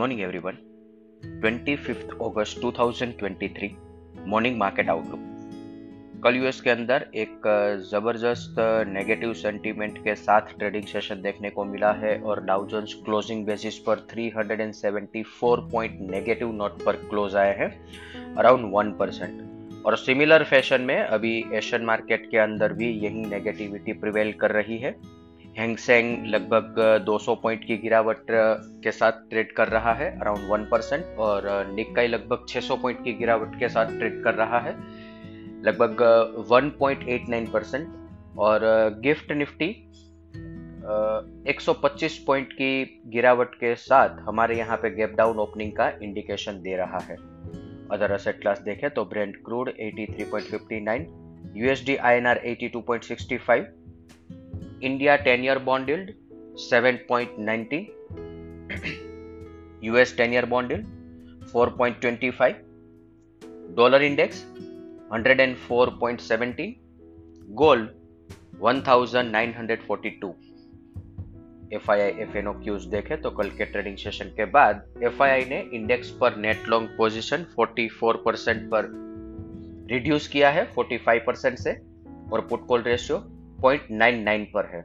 Morning everyone 25 अगस्त 2023 morning market outlook कल US के अंदर एक ज़बरदस्त नेगेटिव सेंटीमेंट के साथ ट्रेडिंग सेशन देखने को मिला है और डाउजन्स क्लोजिंग बेसिस पर 374 पॉइंट नेगेटिव नोट पर क्लोज आए हैं अराउंड वन परसेंट और सिमिलर फ़ैशन में अभी एशियन मार्केट के अंदर भी यही नेगेटिविटी प्रिवेल कर रही है। हैंगसेंग लगभग 200 पॉइंट की गिरावट के साथ ट्रेड कर रहा है अराउंड वन परसेंट और निकाई लगभग 600 पॉइंट की गिरावट के साथ ट्रेड कर रहा है, लगभग 1.89 परसेंट और गिफ्ट निफ्टी 125 पॉइंट की गिरावट के साथ हमारे यहाँ पे गैप डाउन ओपनिंग का इंडिकेशन दे रहा है। अदर असेट क्लास देखें तो brent crude 83.59 USD INR 82.65 India 10 year bond yield 7.90 US 10 year bond yield 4.25 dollar index 104.17 gold 1942 F I I F N O cues देखे तो कल के ट्रेडिंग सेशन के बाद एफ़ आई आई ने इंडेक्स पर नेट लॉन्ग पोजीशन 44 परसेंट पर reduce किया है 45 परसेंट से, और पुट कॉल रेशियो 0.99 पर है।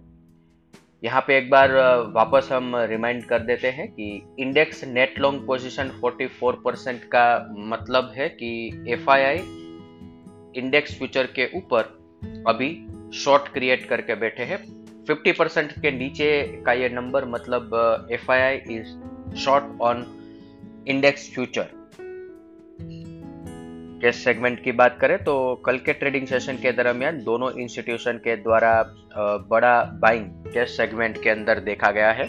यहाँ पे एक बार वापस हम रिमाइंड कर देते हैं कि index net long position 44 percent का मतलब है कि एफआईआई इंडेक्स फ्यूचर के ऊपर अभी शॉर्ट क्रिएट करके बैठे हैं। 50 परसेंट के नीचे का ये नंबर मतलब F I is short on index future. Cash segment की बात करें तो कल के ट्रेडिंग सेशन के दरमियान दोनों इंस्टीट्यूशन के द्वारा बड़ा बाइंग कैश सेगमेंट के अंदर देखा गया है।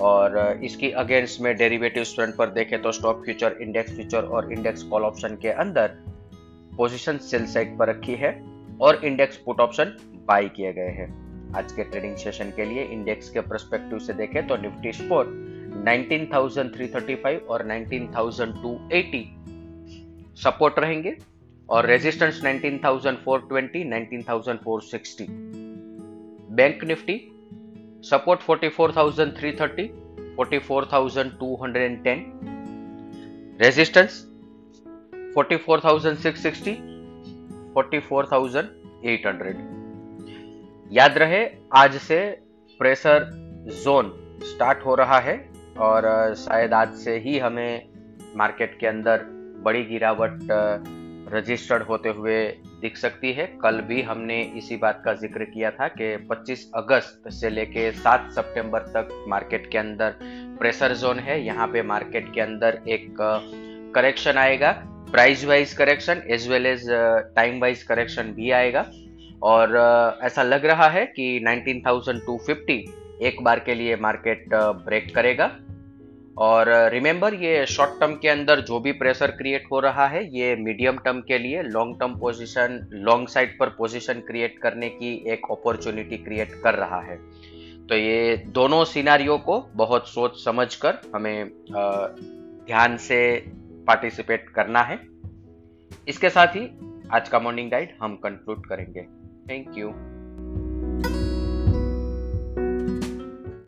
और इसकी अगेंस्ट में डेरिवेटिव फ्रंट पर देखें तो स्टॉक फ्यूचर इंडेक्स फ्यूचर और इंडेक्स कॉल ऑप्शन के अंदर पोजीशन सेल साइड पर रखी है और इंडेक्स पुट ऑप्शन बाई किए गए हैं। आज के ट्रेडिंग सेशन के लिए इंडेक्स के परस्पेक्टिव से देखें तो निफ्टी स्पोर्ट 19,335 और 19,280 सपोर्ट रहेंगे और resistance 19,420, 19,460 bank Nifty support 44,330, 44,210 resistance 44,660, 44,800 याद रहे आज से प्रेशर जोन स्टार्ट हो रहा है और शायद आज से ही हमें मार्केट के अंदर बड़ी गिरावट रजिस्टर्ड होते हुए दिख सकती है। कल भी हमने इसी बात का ज़िक्र किया था कि 25 अगस्त से लेके 7 सितंबर तक मार्केट के अंदर प्रेशर जोन है। यहाँ पे मार्केट के अंदर एक करेक्शन आएगा price wise correction as well as time wise correction भी आएगा। और ऐसा लग रहा है कि 19,250 एक बार के लिए मार्केट ब्रेक करेगा। और रिमेंबर ये शॉर्ट टर्म के अंदर जो भी प्रेशर क्रिएट हो रहा है, ये मीडियम टर्म के लिए long term position long side पर पोजीशन क्रिएट करने की एक अपॉर्चुनिटी क्रिएट कर रहा है। तो ये दोनों सिनारियों को बहुत सोच समझ कर हमें ध्यान से पार्टिसिपेट करना है। इसके साथ ही आज का मॉर्निंग गाइड हम कंक्लूड करेंगे। Thank you